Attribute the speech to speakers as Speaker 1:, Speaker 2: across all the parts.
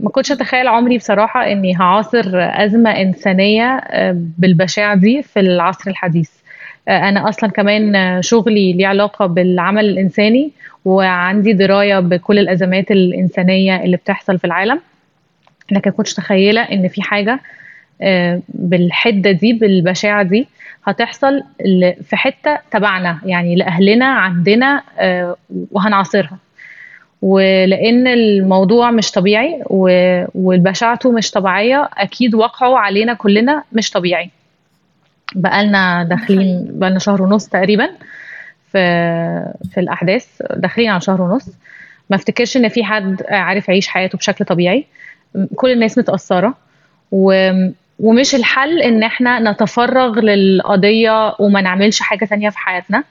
Speaker 1: ما كنتش أتخيل عمري بصراحة إني هعاصر أزمة إنسانية بالبشاعة دي في العصر الحديث. أنا أصلا كمان شغلي ليه علاقة بالعمل الإنساني وعندي دراية بكل الأزمات الإنسانية اللي بتحصل في العالم. لكن كنتش متخيلة إن في حاجة بالحدة دي بالبشاعة دي هتحصل في حتة تبعنا يعني لأهلنا عندنا وهنعاصرها. ولأن الموضوع مش طبيعي والبشاعته مش طبيعية أكيد وقعه علينا كلنا مش طبيعي. بقالنا داخلين بقالنا شهر ونص تقريبا في في الأحداث داخلين على شهر ونص. ما افتكرش إن في حد عارف يعيش حياته بشكل طبيعي. كل الناس متأثرة. و ومش الحل إن إحنا نتفرغ للقضية وما نعملش حاجة تانية في حياتنا.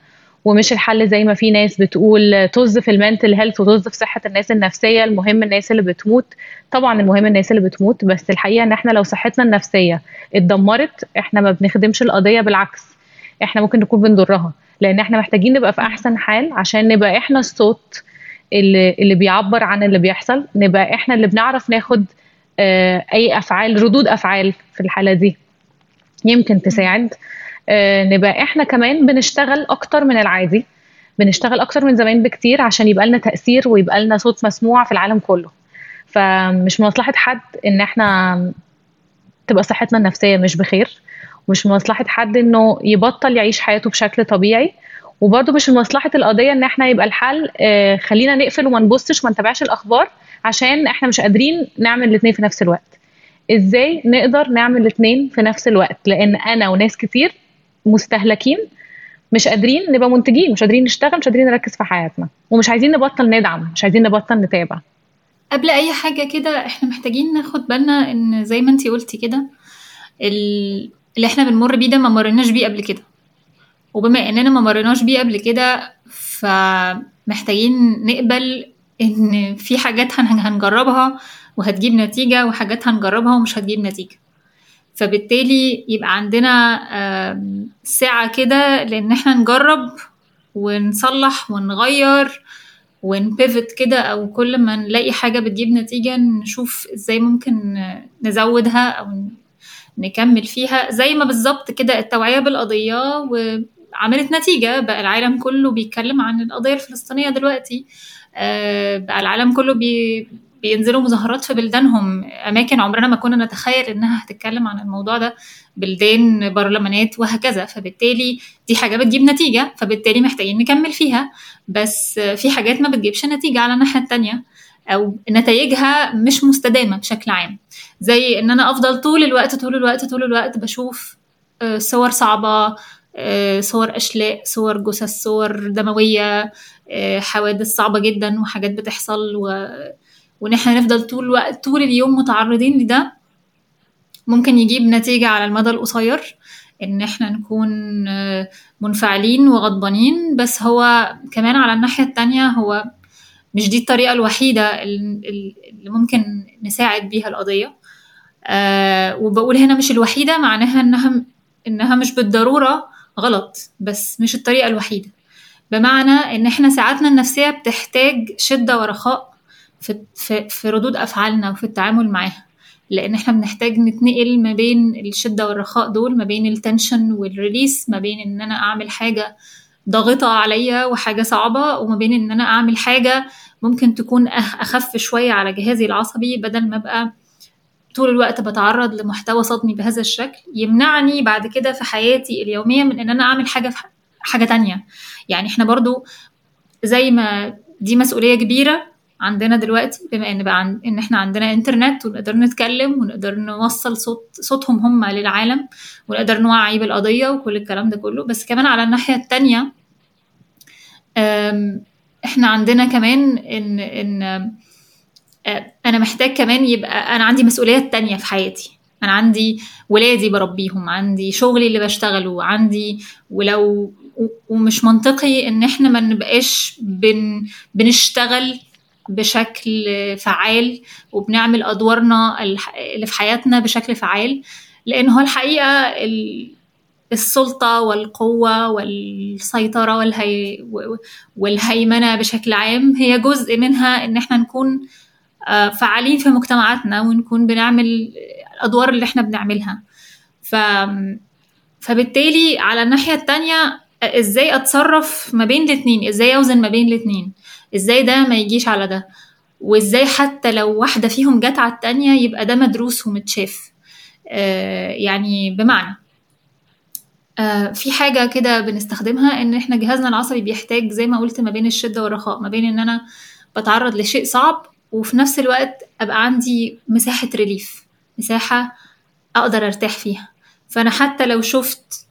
Speaker 1: ومش الحل زي ما في ناس بتقول طز في المنتل هيلث وطز في صحة الناس النفسية المهم الناس اللي بتموت طبعا المهم الناس اللي بتموت بس الحقيقة إن إحنا لو صحتنا النفسية اتدمرت إحنا ما بنخدمش القضية بالعكس إحنا ممكن نكون بنضرها لأن إحنا محتاجين نبقى في أحسن حال عشان نبقى إحنا الصوت اللي اللي بيعبر عن اللي بيحصل نبقى إحنا اللي بنعرف ناخد آه أي أفعال ردود أفعال في الحالة دي. يمكن تساعد. آه نبقى إحنا كمان بنشتغل أكتر من العادي. بنشتغل أكتر من زمان بكتير عشان يبقى لنا تأثير ويبقى لنا صوت مسموع في العالم كله. فمش من مصلحة حد إن إحنا تبقى صحتنا النفسية مش بخير. ومش من مصلحة حد إنه يبطل يعيش حياته بشكل طبيعي. وبرضه مش من مصلحة القضية إن إحنا يبقى الحل آه خلينا نقفل وما نبصش وما نتابعش الأخبار عشان إحنا مش قادرين نعمل الاثنين في نفس الوقت. إزاي نقدر نعمل الاثنين في نفس الوقت؟ لأن أنا وناس كتير مستهلكين مش قادرين نبقى منتجين مش قادرين نشتغل مش قادرين نركز في حياتنا ومش عايزين نبطل ندعم مش عايزين نبطل نتابع.
Speaker 2: قبل أي حاجة كده إحنا محتاجين ناخد بالنا إن زي ما أنتي قلتي كده اللي إحنا بنمر بيه ده ما مرناش بيه قبل كده. وبما إننا ما مرناش بيه قبل كده فمحتاجين نقبل إن في حاجات هنجربها وهتجيب نتيجة وحاجات هنجربها ومش هتجيب نتيجة. فبالتالي يبقى عندنا سعة كده لأن إحنا نجرب ونصلح ونغير ونبيفت كده أو كل ما نلاقي حاجة بتجيب نتيجة نشوف إزاي ممكن نزودها أو نكمل فيها. زي ما بالظبط كده التوعية بالقضية وعملت نتيجة بقى العالم كله بيتكلم عن القضية الفلسطينية دلوقتي. بقى العالم كله بي بينزلوا مظاهرات في بلدانهم. أماكن عمرنا ما كنا نتخيل إنها هتتكلم عن الموضوع ده. بلدان برلمانات وهكذا. فبالتالي دي حاجة بتجيب نتيجة فبالتالي محتاجين نكمل فيها. بس في حاجات ما بتجيبش نتيجة على الناحية التانية أو نتائجها مش مستدامة بشكل عام. زي إن أنا أفضل طول الوقت طول الوقت طول الوقت بشوف صور صعبة صور أشلاء صور جثث صور دموية حوادث صعبة جدا وحاجات بتحصل و وإن إحنا نفضل طول الوقت طول اليوم متعرضين لده ممكن يجيب نتيجة على المدى القصير إن إحنا نكون منفعلين وغضبانين بس هو كمان على الناحية التانية هو مش دي الطريقة الوحيدة اللي ممكن نساعد بيها القضية. أه وبقول هنا مش الوحيدة معناها إنها إنها مش بالضرورة غلط بس مش الطريقة الوحيدة. بمعنى إن إحنا ساعاتنا النفسية بتحتاج شدة ورخاء في, في, في ردود أفعالنا وفي التعامل معاها. لأن إحنا بنحتاج نتنقل ما بين الشدة والرخاء دول ما بين التنشن والريليس ما بين إن أنا أعمل حاجة ضاغطة عليا وحاجة صعبة وما بين إن أنا أعمل حاجة ممكن تكون أخف شوية على جهازي العصبي بدل ما أبقى طول الوقت بتعرض لمحتوى صدمي بهذا الشكل. يمنعني بعد كده في حياتي اليومية من إن أنا أعمل حاجة في حاجة تانية. يعني إحنا برضو زي ما دي مسؤولية كبيرة عندنا دلوقتي بما إن بقى عن... إن إحنا عندنا إنترنت ونقدر نتكلم ونقدر نوصل صوت صوتهم هم للعالم ونقدر نوعي بالقضية وكل الكلام ده كله. بس كمان على الناحية التانية إحنا عندنا كمان ان إن أنا محتاج كمان يبقى أنا عندي مسؤوليات تانية في حياتي. أنا عندي ولادي بربيهم عندي شغلي اللي بشتغله عندي ولو ومش منطقي إن إحنا ما نبقاش بن بنشتغل بشكل فعال وبنعمل أدوارنا اللي في حياتنا بشكل فعال لأن هو الحقيقة السلطة والقوة والسيطرة والهي والهيمنة بشكل عام هي جزء منها إن إحنا نكون فعالين في مجتمعاتنا ونكون بنعمل الأدوار اللي إحنا بنعملها. ف فبالتالي على الناحية التانية إزاي أتصرف ما بين الاتنين؟ إزاي أوزن ما بين الاتنين؟ إزاي ده ما يجيش على ده؟ وازاي حتى لو واحدة فيهم جت على التانية يبقى ده مدروس ومتشاف. آه يعني بمعنى آه في حاجة كده بنستخدمها إن إحنا جهازنا العصبي بيحتاج زي ما قلت ما بين الشدة والرخاء ما بين إن أنا بتعرض لشيء صعب وفي نفس الوقت أبقى عندي مساحة ريليف مساحة أقدر أرتاح فيها. فأنا حتى لو شفت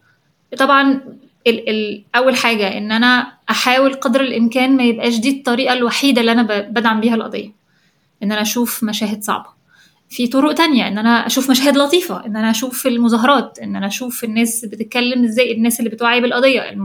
Speaker 2: طبعا ال ال أول حاجة إن أنا أحاول قدر الإمكان ما يبقاش دي الطريقة الوحيدة اللي أنا بدعم بيها القضية. إن أنا أشوف مشاهد صعبة. في طرق تانية إن أنا أشوف مشاهد لطيفة إن أنا أشوف المظاهرات إن أنا أشوف الناس بتتكلم إزاي الناس اللي بتوعي بالقضية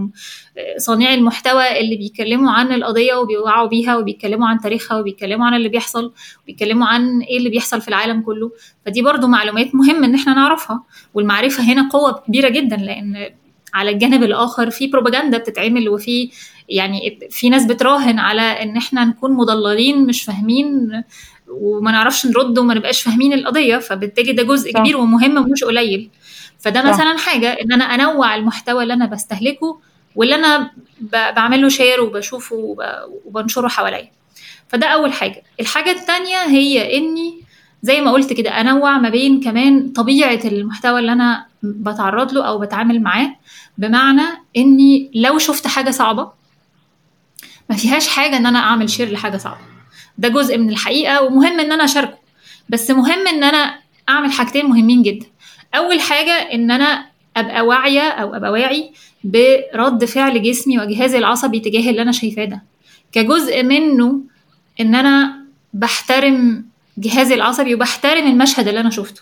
Speaker 2: صانعي المحتوى اللي بيتكلموا عن القضية وبيوعوا بيها وبيتكلموا عن تاريخها وبيتكلموا عن اللي بيحصل وبيتكلموا عن إيه اللي بيحصل في العالم كله. فدي برضو معلومات مهم إن إحنا نعرفها. والمعرفة هنا قوة كبيرة جدا لأن على الجانب الآخر في بروباجندا بتتعمل وفي يعني في ناس بتراهن على إن إحنا نكون مضللين مش فاهمين وما نعرفش نرد وما نبقاش فاهمين القضية فبالتالي ده جزء صح. كبير ومهم ومش قليل فده صح. مثلا حاجة إن أنا أنوع المحتوى اللي أنا بستهلكه واللي أنا بعمله share وبشوفه وبنشره حواليا فده أول حاجة الحاجة الثانية هي إني زي ما قلت كده أنوع ما بين كمان طبيعة المحتوى اللي أنا بتعرض له أو بتعامل معاه بمعنى إني لو شفت حاجة صعبة ما فيهاش حاجة إن أنا أعمل share لحاجة صعبة. ده جزء من الحقيقة ومهم إن أنا أشاركه. بس مهم إن أنا أعمل حاجتين مهمين جدا. أول حاجة إن أنا أبقى واعية أو أبقى واعي برد فعل جسمي وجهازي العصبي تجاه اللي أنا شايفاه ده. كجزء منه إن أنا بحترم جهازي العصبي وبحترم المشهد اللي أنا شفته.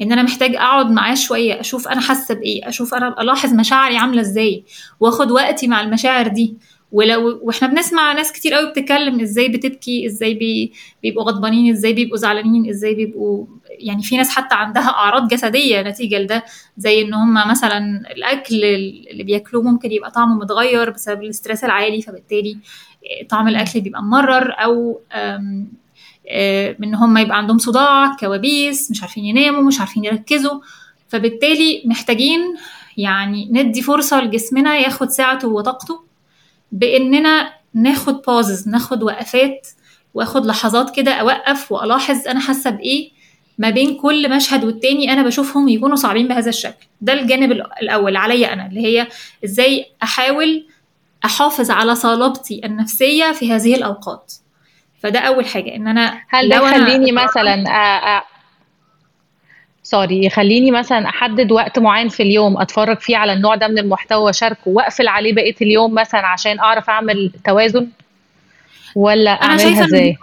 Speaker 2: إن أنا محتاج أقعد معاه شوية أشوف أنا حاسة بإيه أشوف أنا ألاحظ مشاعري عاملة إزاي وآخد وقتي مع المشاعر دي. ولو وإحنا بنسمع ناس كتير قوي بتتكلم إزاي بتبكي إزاي بي... بيبقوا غضبانين إزاي بيبقوا زعلانين إزاي بيبقوا يعني في ناس حتى عندها أعراض جسدية نتيجة لده. زي إن هم مثلا الأكل اللي بياكلوه ممكن يبقى طعمه متغير بسبب ال stress العالي فبالتالي طعم الأكل بيبقى ممرر أو إن هم يبقى عندهم صداع كوابيس مش عارفين يناموا مش عارفين يركزوا. فبالتالي محتاجين يعني ندي فرصة لجسمنا ياخد ساعته وطاقته بإننا ناخد بازز ناخد وقفات وآخد لحظات كده أوقف وألاحظ أنا حاسة بإيه ما بين كل مشهد والتاني أنا بشوفهم يكونوا صعبين بهذا الشكل. ده الجانب الأول عليا أنا اللي هي إزاي أحاول أحافظ على صلابتي النفسية في هذه الأوقات. فده أول حاجة إن أنا
Speaker 1: هل ده يخليني مثلا. سوري يخليني مثلا أحدد وقت معين في اليوم أتفرج فيه على النوع ده من المحتوى وأشاركه وأقفل عليه بقية اليوم مثلا عشان أعرف أعمل توازن ولا أعملها إزاي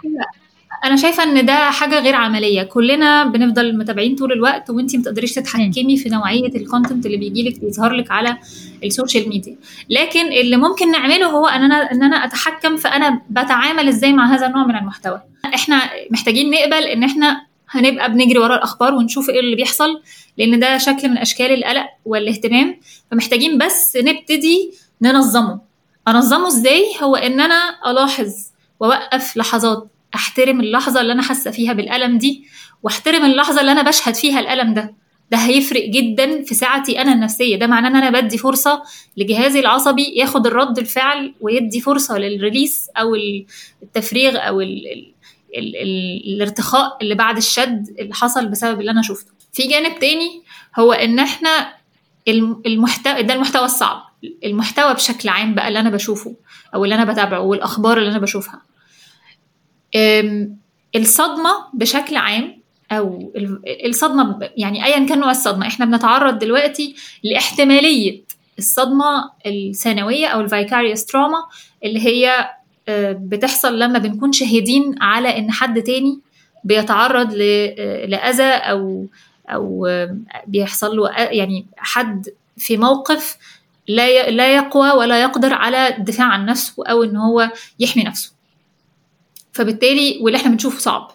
Speaker 2: أنا شايفة إن ده حاجة غير عملية. كلنا بنفضل متابعين طول الوقت وانت ما تقدريش تتحكمي في نوعية ال content اللي بيجي لك بيظهر لك على ال social media. لكن اللي ممكن نعمله هو إن أنا إن أنا أتحكم فانا بتعامل إزاي مع هذا النوع من المحتوى. إحنا محتاجين نقبل إن إحنا هنبقى بنجري ورا الأخبار ونشوف إيه اللي بيحصل لأن ده شكل من أشكال القلق والاهتمام. فمحتاجين بس نبتدي ننظمه. أنظمه إزاي؟ هو إن أنا ألاحظ وأوقف لحظات. أحترم اللحظة اللي أنا حاسة فيها بالألم دي وأحترم اللحظة اللي أنا بشهد فيها الألم ده. ده هيفرق جدا في ساعتي أنا النفسية. ده معناه إن أنا بدي فرصة لجهازي العصبي ياخد الرد الفعل ويدي فرصة للريليس أو التفريغ أو ال ال ال ال الارتخاء اللي بعد الشد اللي حصل بسبب اللي أنا شفته. في جانب تاني هو إن إحنا المحتوى ده المحتوى الصعب. المحتوى بشكل عام بقى اللي أنا بشوفه أو اللي أنا بتابعه والأخبار اللي أنا بشوفها. الصدمة بشكل عام أو الصدمة يعني ايا كان نوع الصدمة. إحنا بنتعرض دلوقتي لإحتمالية الصدمة الثانوية أو ال vicarious trauma اللي هي بتحصل لما بنكون شاهدين على إن حد تاني بيتعرض لأذى أو أو بيحصل له يعني حد في موقف لا لا يقوى ولا يقدر على الدفاع عن نفسه أو إن هو يحمي نفسه. فبالتالي واللي إحنا بنشوفه صعب.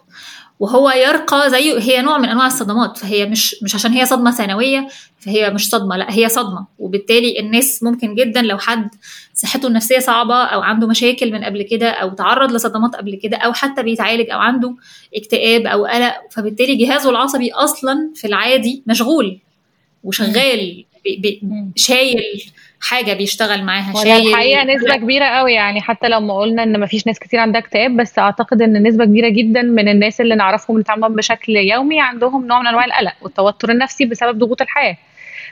Speaker 2: وهو يرقى زيه هي نوع من أنواع الصدمات. فهي مش مش عشان هي صدمة ثانوية فهي مش صدمة لا هي صدمة. وبالتالي الناس ممكن جدا لو حد صحته النفسية صعبة أو عنده مشاكل من قبل كده أو تعرض لصدمات قبل كده أو حتى بيتعالج أو عنده اكتئاب أو قلق فبالتالي جهازه العصبي أصلا في العادي مشغول وشغال بي بي شايل حاجة بيشتغل معاها شايل.
Speaker 1: الحقيقة نسبة كبيرة قوي يعني حتى لو ما قلنا إن ما فيش ناس كتير عندها اكتئاب بس أعتقد إن نسبة كبيرة جدا من الناس اللي نعرفهم بنتعامل بشكل يومي عندهم نوع من أنواع القلق والتوتر النفسي بسبب ضغوط الحياة.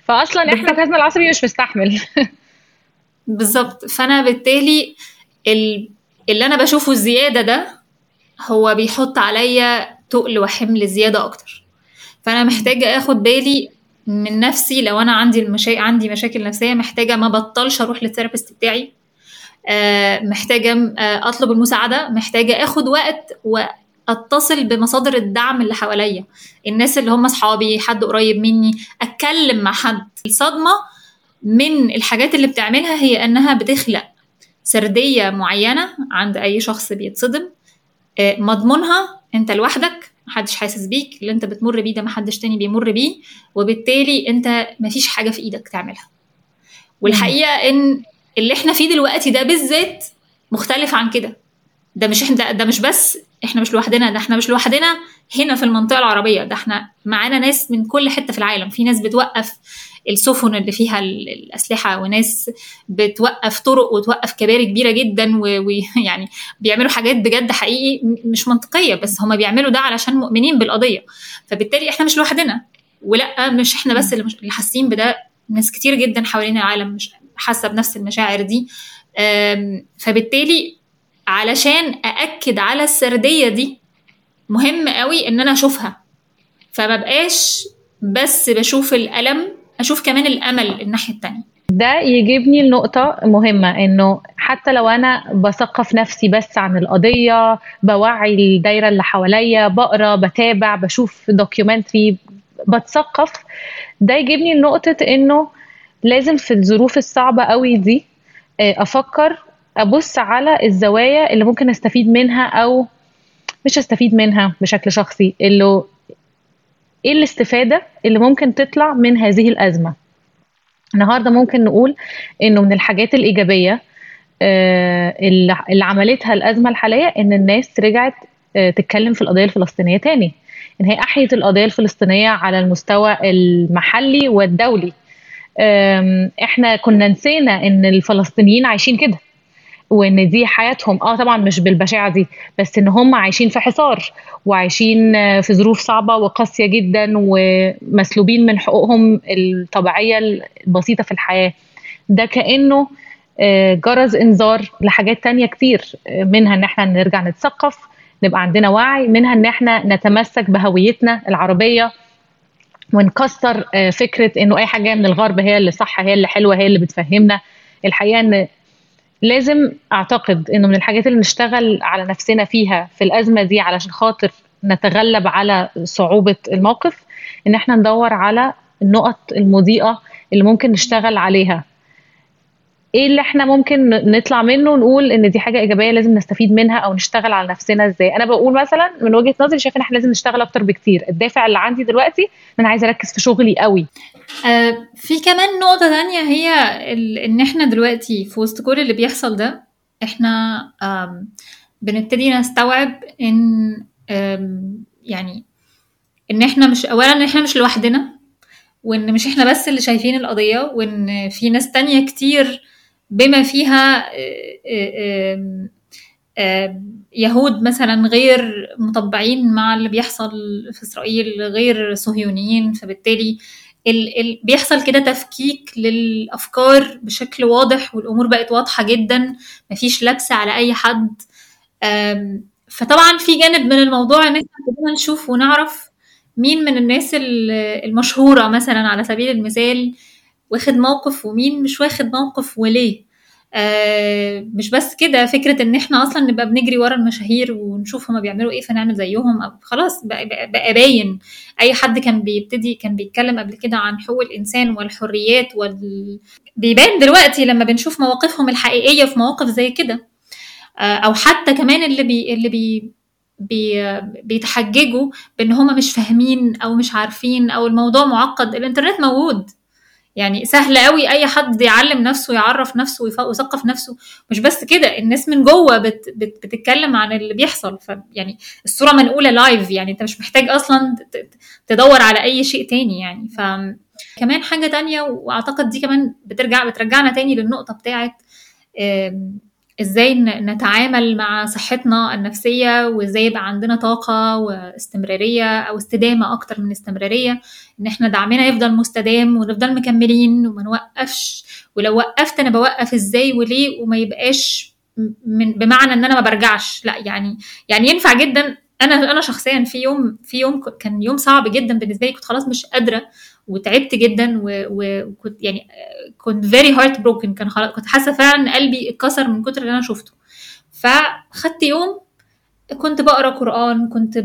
Speaker 1: فاصلا إحنا جهازنا العصبي مش مستحمل.
Speaker 2: بالظبط. فأنا بالتالي اللي أنا بشوفه الزيادة ده هو بيحط عليا تقل وحمل زيادة أكتر. فأنا محتاجة آخد بالي من نفسي لو أنا عندي المشا... عندي مشاكل نفسية محتاجة ما بطلش أروح للثيرابيست بتاعي. آه محتاجة آه أطلب المساعدة محتاجة آخد وقت وأتصل بمصادر الدعم اللي حواليا. الناس اللي هم أصحابي حد قريب مني أتكلم مع حد. الصدمة من الحاجات اللي بتعملها هي إنها بتخلق سردية معينة عند أي شخص بيتصدم. آه مضمونها أنت لوحدك محدش حاسس بيك اللي انت بتمر بيه ده محدش تاني بيمر بيه وبالتالي انت مفيش حاجة في إيدك تعملها. والحقيقة إن اللي إحنا فيه دلوقتي ده بالذات مختلف عن كده. ده مش إحنا ده مش بس إحنا مش لوحدنا ده إحنا مش لوحدنا هنا في المنطقة العربية ده إحنا معانا ناس من كل حتة في العالم. في ناس بتوقف السفن اللي فيها الأسلحة وناس بتوقف طرق وتوقف كباري كبيرة جدا ويعني بيعملوا حاجات بجد حقيقي مش منطقية بس هم بيعملوا ده علشان مؤمنين بالقضية. فبالتالي إحنا مش لوحدنا. ولأ مش إحنا بس اللي حاسين بده ناس كتير جدا حوالين العالم مش حاسة بنفس المشاعر دي. فبالتالي علشان أأكد على السردية دي مهم قوي إن أنا أشوفها. فما بقاش بس بشوف الألم أشوف كمان الأمل الناحية التانية.
Speaker 1: ده يجيبني لنقطة مهمة إنه حتى لو أنا بثقف نفسي بس عن القضية بوعي الدايرة اللي حواليا بقرأ بتابع بشوف دوكيومنتري بتثقف. ده يجيبني لنقطة إنه لازم في الظروف الصعبة قوي دي أفكر أبص على الزوايا اللي ممكن أستفيد منها أو مش أستفيد منها بشكل شخصي اللي إيه الاستفادة اللي ممكن تطلع من هذه الأزمة؟ النهارده ممكن نقول إنه من الحاجات الإيجابية اللي عملتها الأزمة الحالية إن الناس رجعت تتكلم في القضية الفلسطينية تاني. إن هي أحيت القضية الفلسطينية على المستوى المحلي والدولي. إحنا كنا نسينا إن الفلسطينيين عايشين كده. وإن دي حياتهم آه طبعا مش بالبشاعة دي بس إن هم عايشين في حصار وعايشين في ظروف صعبة وقاسية جدا ومسلوبين من حقوقهم الطبيعية البسيطة في الحياة. ده كأنه جرس إنذار لحاجات تانية كتير منها إن إحنا نرجع نتثقف نبقى عندنا وعي منها إن إحنا نتمسك بهويتنا العربية ونكسر فكرة إنه أي حاجة من الغرب هي اللي صح هي اللي حلوة هي اللي بتفهمنا. الحقيقة إن لازم أعتقد إنه من الحاجات اللي نشتغل على نفسنا فيها في الأزمة دي علشان خاطر نتغلب على صعوبة الموقف إن إحنا ندور على النقط المضيئة اللي ممكن نشتغل عليها. إيه اللي إحنا ممكن نطلع منه ونقول ان دي حاجة إيجابية لازم نستفيد منها أو نشتغل على نفسنا إزاي؟ أنا بقول مثلا من وجهة نظري شايفة إن إحنا لازم نشتغل أكتر بكتير. الدافع اللي عندي دلوقتي إن أنا عايزة أركز في شغلي قوي.
Speaker 2: آه في كمان نقطة تانية هي إن إحنا دلوقتي في وسط كل اللي بيحصل ده إحنا بنبتدي نستوعب إن يعني إن إحنا مش اولا إن إحنا مش لوحدنا وإن مش إحنا بس اللي شايفين القضية وإن في ناس تانية كتير بما فيها يهود مثلا غير مطبعين مع اللي بيحصل في إسرائيل غير صهيونيين فبالتالي ال ال بيحصل كده تفكيك للأفكار بشكل واضح والأمور بقت واضحة جدا مفيش لبس على أي حد. فطبعا في جانب من الموضوع إن إحنا نشوف ونعرف مين من الناس المشهورة مثلا على سبيل المثال واخد موقف ومين مش واخد موقف وليه. آه مش بس كده فكرة إن إحنا أصلا نبقى بنجري ورا المشاهير ونشوف هما بيعملوا إيه فنعمل زيهم. أو خلاص بقى, باين. أي حد كان بيبتدي كان بيتكلم قبل كده عن حقوق الإنسان والحريات وال... بيبان دلوقتي لما بنشوف مواقفهم الحقيقية في مواقف زي كده. آه أو حتى كمان اللي بي اللي بي بي بيتحججوا بإن هم مش فاهمين أو مش عارفين أو الموضوع معقد. الإنترنت موجود. يعني سهل قوي أي حد يعلم نفسه يعرف نفسه ويثقف نفسه. مش بس كده الناس من جوه بت بت بتتكلم عن اللي بيحصل. فيعني الصورة منقولة لايف يعني أنت مش محتاج أصلا تدور على أي شيء تاني يعني. فكمان حاجة تانية وأعتقد دي كمان بترجع بترجعنا تاني للنقطة بتاعت إزاي نتعامل مع صحتنا النفسية وإزاي يبقى عندنا طاقة واستمرارية أو استدامة أكتر من استمرارية إن إحنا دعمنا يفضل مستدام ونفضل مكملين وما نوقفش. ولو وقفت أنا بوقف إزاي وليه وما يبقاش من بمعنى إن أنا ما برجعش. لأ يعني يعني ينفع جدا أنا أنا شخصيا في يوم في يوم كان يوم صعب جدا بالنسبة لي كنت خلاص مش قادرة وتعبت جدا وكنت يعني كنت very heartbroken كان خلاص كنت حاسة فعلا قلبي اتكسر من كتر اللي أنا شفته. فخدت يوم كنت بقرأ قرآن كنت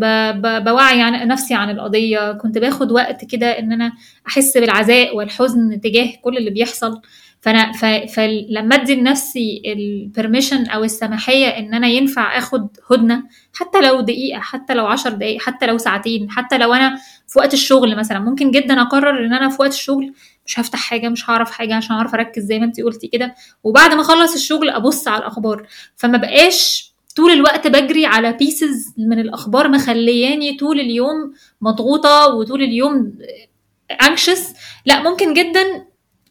Speaker 2: بوعي عن نفسي عن القضية كنت باخد وقت كده إن أنا أحس بالعزاء والحزن تجاه كل اللي بيحصل. فأنا فلما أدي لنفسي ال permission أو السماحية إن أنا ينفع آخد هدنة حتى لو دقيقة حتى لو عشر دقائق حتى لو ساعتين حتى لو أنا في وقت الشغل مثلا ممكن جدا أقرر إن أنا في وقت الشغل مش هفتح حاجة مش هعرف حاجة عشان أعرف أركز زي ما انت قلتي كده. وبعد ما أخلص الشغل أبص على الأخبار. فما بقاش طول الوقت بجري على pieces من الأخبار مخلياني طول اليوم مضغوطة وطول اليوم انكشس لا ممكن جدا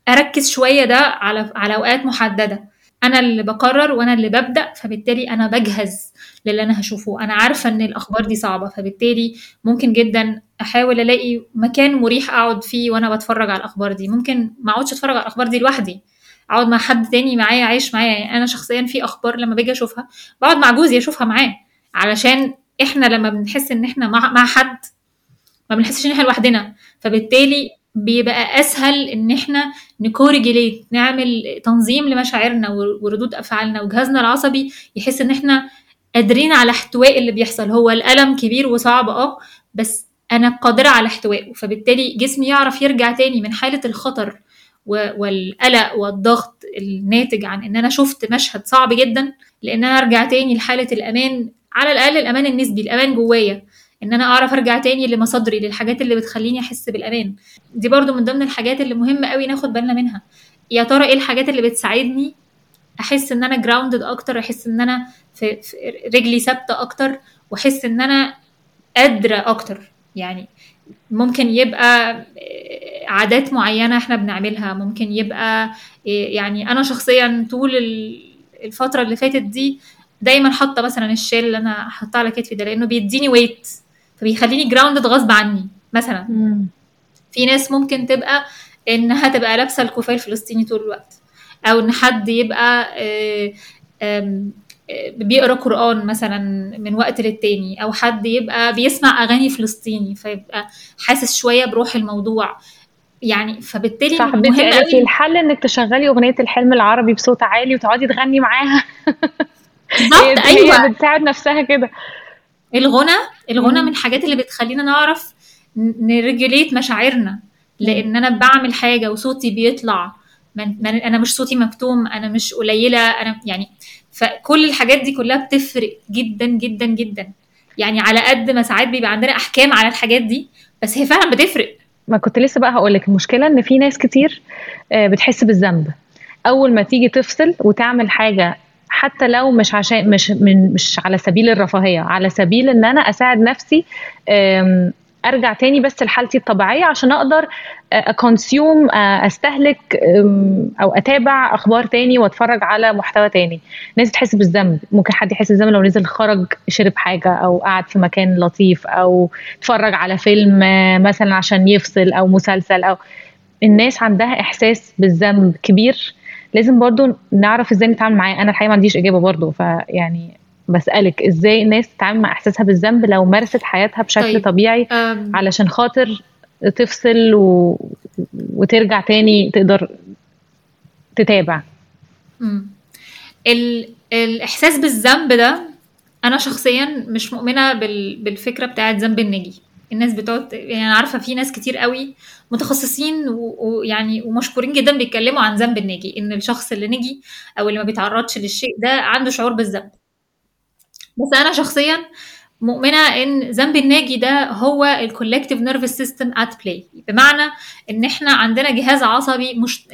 Speaker 2: أركز شوية ده على على أوقات محددة. أنا اللي بقرر وأنا اللي ببدأ فبالتالي أنا بجهز للي أنا هشوفه. أنا عارفة إن الأخبار دي صعبة فبالتالي ممكن جدا أحاول ألاقي مكان مريح أقعد فيه وأنا بتفرج على الأخبار دي. ممكن ما أقعدش أتفرج على الأخبار دي لوحدي. أقعد مع حد تاني معايا عايش معايا يعني أنا شخصيا في أخبار لما باجي أشوفها بقعد مع جوزي أشوفها معاه علشان إحنا لما بنحس إن إحنا مع, مع حد ما بنحسش إن إحنا لوحدنا. فبالتالي بيبقى أسهل إن إحنا نكوريجيليت نعمل تنظيم لمشاعرنا وردود أفعالنا وجهازنا العصبي يحس إن إحنا قادرين على احتواء اللي بيحصل. هو الألم كبير وصعب آه بس أنا قادرة على احتوائه. فبالتالي جسمي يعرف يرجع تاني من حالة الخطر والقلق والضغط الناتج عن إن أنا شفت مشهد صعب جدا لأن أنا أرجع تاني لحالة الأمان على الأقل الأمان النسبي الأمان جوايا. إن أنا أعرف أرجع تاني لمصادري للحاجات اللي بتخليني أحس بالأمان. دي برضو من ضمن الحاجات اللي مهمة قوي ناخد بالنا منها. يا ترى إيه الحاجات اللي بتساعدني أحس إن أنا جراوندد أكتر أحس إن أنا في, في رجلي ثابتة أكتر وأحس إن أنا قادرة أكتر؟ يعني ممكن يبقى عادات معينة إحنا بنعملها ممكن يبقى يعني أنا شخصيا طول الفترة اللي فاتت دي دايما حاطة مثلا الشال اللي أنا حاطاه على كتفي ده لأنه بيديني weight فبيخليني grounded غصب عني مثلا.
Speaker 1: مم.
Speaker 2: في ناس ممكن تبقى إنها تبقى لابسة الكوفيه الفلسطيني طول الوقت أو إن حد يبقى آه، آه، بيقرأ قرآن مثلا من وقت للتاني أو حد يبقى بيسمع أغاني فلسطيني فيبقى حاسس شوية بروح الموضوع. يعني فبالتالي
Speaker 1: صح
Speaker 2: مهم قوي
Speaker 1: الحل إنك تشغلي أغنية الحلم العربي بصوت عالي وتقعدي تغني معاها.
Speaker 2: بالظبط أيوه.
Speaker 1: بتساعد نفسها كده.
Speaker 2: الغنى الغنى. من الحاجات اللي بتخلينا نعرف نرجليت مشاعرنا. لأن أنا بعمل حاجة وصوتي بيطلع من من أنا مش صوتي مكتوم أنا مش قليلة أنا يعني فكل الحاجات دي كلها بتفرق جدا جدا جدا. يعني على قد ما ساعات بيبقى عندنا أحكام على الحاجات دي بس هي فعلا بتفرق.
Speaker 1: ما كنت لسه بقى هقول لك المشكلة إن في ناس كتير آه، بتحس بالذنب. أول ما تيجي تفصل وتعمل حاجة حتى لو مش عشان مش من مش على سبيل الرفاهية على سبيل إن أنا أساعد نفسي أرجع تاني بس لحالتي الطبيعية عشان أقدر أكونسيوم أستهلك آم، أو أتابع أخبار تاني وأتفرج على محتوى تاني. ناس تحس بالذنب. ممكن حد يحس بالذنب لو نزل خرج شرب حاجة أو قعد في مكان لطيف أو اتفرج على فيلم آه، مثلا عشان يفصل أو مسلسل أو الناس عندها إحساس بالذنب كبير. لازم برضو نعرف إزاي نتعامل معاه أنا الحقيقة ما عنديش إجابة برضو فيعني بسألك إزاي الناس تتعامل مع إحساسها بالذنب لو مارست حياتها بشكل
Speaker 2: طيب.
Speaker 1: طبيعي
Speaker 2: أم،
Speaker 1: علشان خاطر تفصل و... وترجع تاني تقدر تتابع
Speaker 2: مم. ال... الإحساس بالذنب ده أنا شخصيا مش مؤمنة بال... بالفكرة بتاعت ذنب الناجي الناس بتقعد يعني أنا عارفة في ناس كتير قوي متخصصين ويعني ومشكورين جدا بيتكلموا عن ذنب الناجي إن الشخص اللي نجي أو اللي ما بيتعرضش للشيء ده عنده شعور بالذنب. بس أنا شخصيا مؤمنة إن ذنب الناجي ده هو ال collective nervous system at play بمعنى إن إحنا عندنا جهاز عصبي مش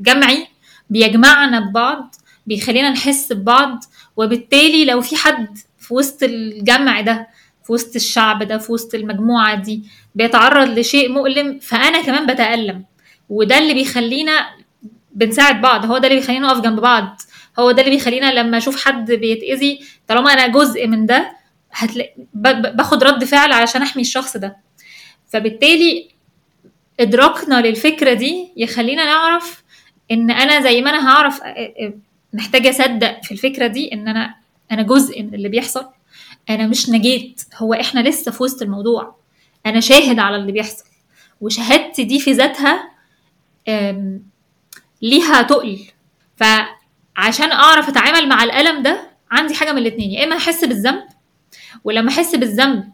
Speaker 2: جمعي بيجمعنا ببعض بيخلينا نحس ببعض وبالتالي لو في حد في وسط الجمع ده في وسط الشعب ده في وسط المجموعة دي بيتعرض لشيء مؤلم فأنا كمان بتألم. وده اللي بيخلينا بنساعد بعض هو ده اللي بيخلينا نقف جنب بعض هو ده اللي بيخلينا لما أشوف حد بيتأذي طالما أنا جزء من ده هتلاقي باخد رد فعل علشان أحمي الشخص ده. فبالتالي إدراكنا للفكرة دي يخلينا نعرف إن أنا زي ما أنا هعرف محتاجة أصدق في الفكرة دي إن أنا أنا جزء من اللي بيحصل. أنا مش نجيت. هو إحنا لسه في وسط الموضوع. أنا شاهد على اللي بيحصل. وشهادتي دي في ذاتها ليها تقل. فعشان أعرف أتعامل مع الألم ده عندي حاجة من الاتنين. يا إما أحس بالذنب ولما أحس بالذنب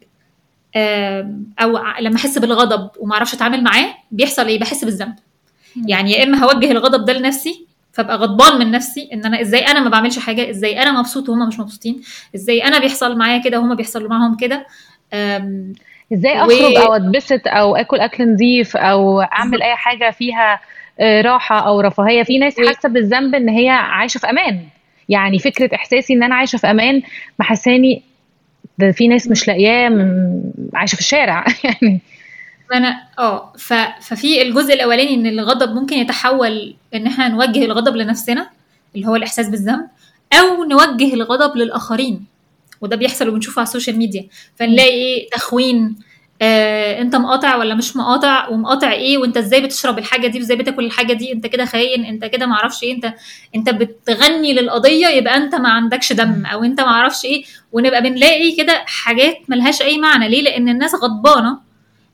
Speaker 2: أو لما أحس بالغضب وما أعرفش أتعامل معاه بيحصل إيه؟ بحس بالذنب. يعني يا إما هوجه الغضب ده لنفسي فابقى غضبان من نفسي إن أنا إزاي أنا ما بعملش حاجة إزاي أنا مبسوط وهم مش مبسوطين إزاي أنا بيحصل معايا كده وهم بيحصل معاهم كده.
Speaker 1: إزاي أخرج و... أو أتبسط أو آكل أكل نظيف أو أعمل أي حاجة فيها راحة أو رفاهية. في ناس حاسة بالذنب إن هي عايشة في أمان. يعني فكرة إحساسي إن أنا عايشة في أمان محساني ده في ناس مش لاقياه عايشة في الشارع. يعني
Speaker 2: أنا آه ف... ففي الجزء الأولاني إن الغضب ممكن يتحول إن إحنا نوجه الغضب لنفسنا اللي هو الإحساس بالذنب أو نوجه الغضب للآخرين. وده بيحصل وبنشوفه على ال social media. فنلاقي إيه؟ تخوين آه أنت مقاطع ولا مش مقاطع؟ ومقاطع إيه؟ وأنت إزاي بتشرب الحاجة دي؟ وإزاي بتاكل الحاجة دي؟ أنت كده خاين أنت كده معرفش إيه؟ أنت أنت بتغني للقضية يبقى أنت ما عندكش دم أو أنت معرفش إيه؟ ونبقى بنلاقي كده حاجات ملهاش أي معنى. ليه؟ لأن الناس غضبانة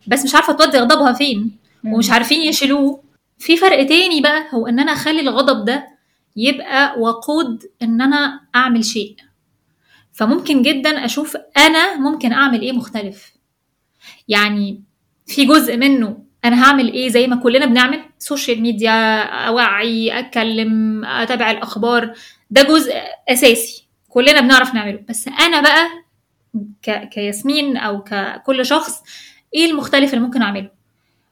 Speaker 2: بس مش عارفة تودي غضبها فين. ومش عارفين يشيلوه. في فرق تاني بقى هو إن أنا أخلي الغضب ده يبقى وقود إن أنا أعمل شيء. فممكن جدا أشوف أنا ممكن أعمل إيه مختلف. يعني في جزء منه أنا هعمل إيه زي ما كلنا بنعمل؟ social media أوعي أتكلم أتابع الأخبار. ده جزء أساسي كلنا بنعرف نعمله. بس أنا بقى ك... كياسمين أو ككل شخص إيه المختلف اللي ممكن اعمله؟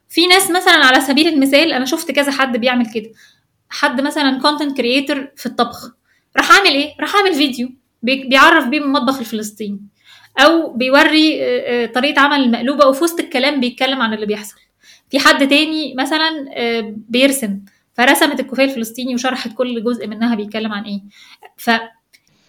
Speaker 2: في ناس مثلا على سبيل المثال أنا شفت كذا حد بيعمل كده. حد مثلا content creator في الطبخ. راح اعمل إيه؟ راح اعمل فيديو بيعرف بيه المطبخ الفلسطيني. أو بيوري طريقة عمل المقلوبه وفي وسط الكلام بيتكلم عن اللي بيحصل. في حد تاني مثلا بيرسم. فرسمت الكوفية الفلسطيني وشرحت كل جزء منها بيتكلم عن إيه. ف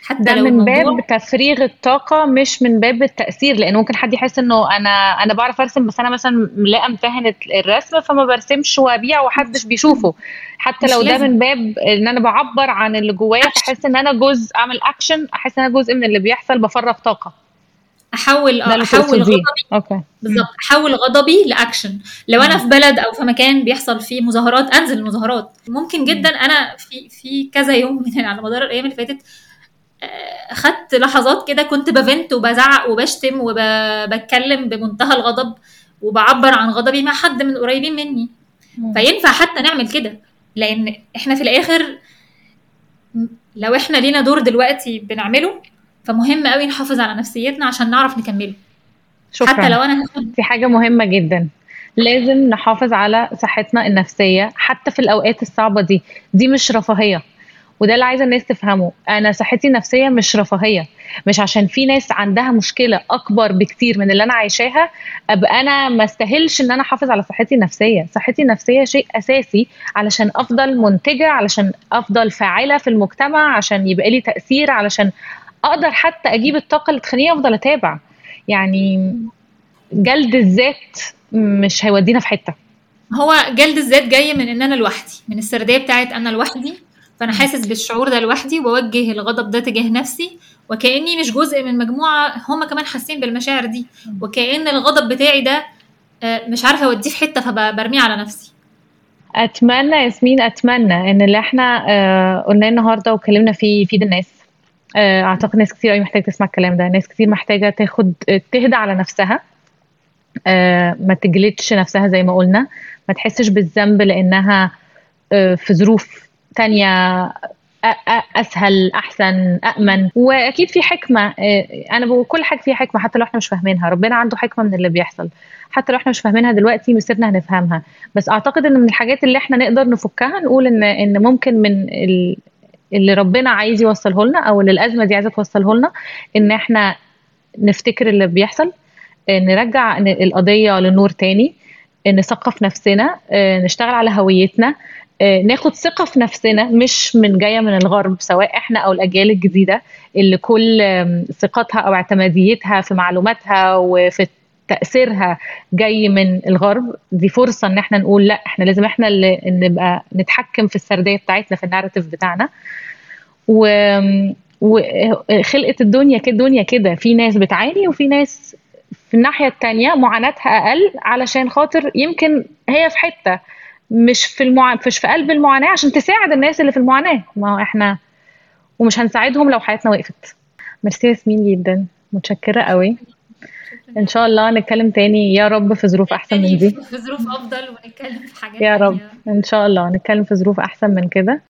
Speaker 1: حتى ده لو من باب تفريغ الطاقة مش من باب التأثير لأن ممكن حد يحس إنه أنا أنا بعرف أرسم بس أنا مثلا لا أمتهن الرسم فما برسمش وأبيع ومحدش بيشوفه. حتى لو ده من باب إن أنا بعبر عن اللي جوايا فاحس إن أنا جزء أعمل اكشن أحس إن أنا جزء من اللي بيحصل بفرغ طاقة.
Speaker 2: أحول أحول غضبي.
Speaker 1: okay.
Speaker 2: بالظبط. أحول غضبي لاكشن لو أنا في بلد أو في مكان بيحصل فيه مظاهرات أنزل المظاهرات. ممكن جدا أنا في في كذا يوم من على مدار الأيام اللي فاتت خدت لحظات كده كنت ب vent وبزعق وبشتم وبتكلم بمنتهى الغضب وبعبر عن غضبي مع حد من قريبين مني. فينفع حتى نعمل كده؟ لأن إحنا في الآخر لو إحنا لينا دور دلوقتي بنعمله فمهم قوي نحافظ على نفسيتنا عشان نعرف نكمله.
Speaker 1: شكرا.
Speaker 2: حتى لو أنا هاخد
Speaker 1: دي حاجة مهمة جدا. لازم نحافظ على صحتنا النفسية حتى في الأوقات الصعبة دي. دي مش رفاهية. وده اللي عايزة الناس تفهمه. أنا صحتي النفسية مش رفاهية مش عشان في ناس عندها مشكلة أكبر بكتير من اللي أنا عايشاها أبقى أنا ما استاهلش إن أنا أحافظ على صحتي النفسية. صحتي النفسية شيء أساسي علشان أفضل منتجة علشان أفضل فاعلة في المجتمع عشان يبقى لي تأثير علشان أقدر حتى أجيب الطاقة اللي تخليني أفضل أتابع. يعني جلد الذات مش هيودينا في حتة.
Speaker 2: هو جلد الذات جاي من إن أنا لوحدي من السردية بتاعت أنا لوحدي فأنا حاسس بالشعور ده لوحدي وبوجه الغضب ده تجاه نفسي وكأني مش جزء من مجموعة هم كمان حاسين بالمشاعر دي. وكأن الغضب بتاعي ده مش عارفة أوديه في حتة فبرميه على نفسي.
Speaker 1: أتمنى ياسمين أتمنى إن اللي إحنا قلناه النهارده واتكلمنا فيه يفيد الناس. أعتقد ناس كتير قوي محتاجة تسمع الكلام ده. ناس كتير محتاجة تاخد تهدى على نفسها. ما تجلدش نفسها زي ما قلنا. ما تحسش بالذنب لأنها في ظروف تانية أسهل أحسن امن وأكيد في حكمة أنا بقول كل حاجة فيها حكمة حتى لو إحنا مش فاهمينها. ربنا عنده حكمة من اللي بيحصل. حتى لو إحنا مش فاهمينها دلوقتي مسيرنا هنفهمها. بس أعتقد إن من الحاجات اللي إحنا نقدر نفكها نقول إن إن ممكن من اللي ربنا عايز يوصله لنا أو اللي الأزمة دي عايزة توصله لنا إن إحنا نفتكر اللي بيحصل نرجع القضية للنور تاني نثقف نفسنا نشتغل على هويتنا ناخد ثقة في نفسنا مش من جاية من الغرب سواء إحنا أو الأجيال الجديدة اللي كل ثقتها أو اعتماديتها في معلوماتها وفي تأثيرها جاي من الغرب. دي فرصة إن إحنا نقول لأ إحنا لازم إحنا اللي نبقى نتحكم في السردية بتاعتنا في الناراتيف بتاعنا. و وخلقة الدنيا كده الدنيا كده. في ناس بتعاني وفي ناس في الناحية التانية معاناتها أقل علشان خاطر يمكن هي في حتة. مش في المع... مش في قلب المعاناة عشان تساعد الناس اللي في المعاناة. ما هو إحنا ومش هنساعدهم لو حياتنا وقفت. ميرسي ياسمين جدا. متشكرة قوي. إن شاء الله نتكلم تاني. يا رب في ظروف أحسن من دي.
Speaker 2: في ظروف أفضل ونتكلم في حاجات
Speaker 1: يا رب. إن شاء الله نتكلم في ظروف أحسن من كده.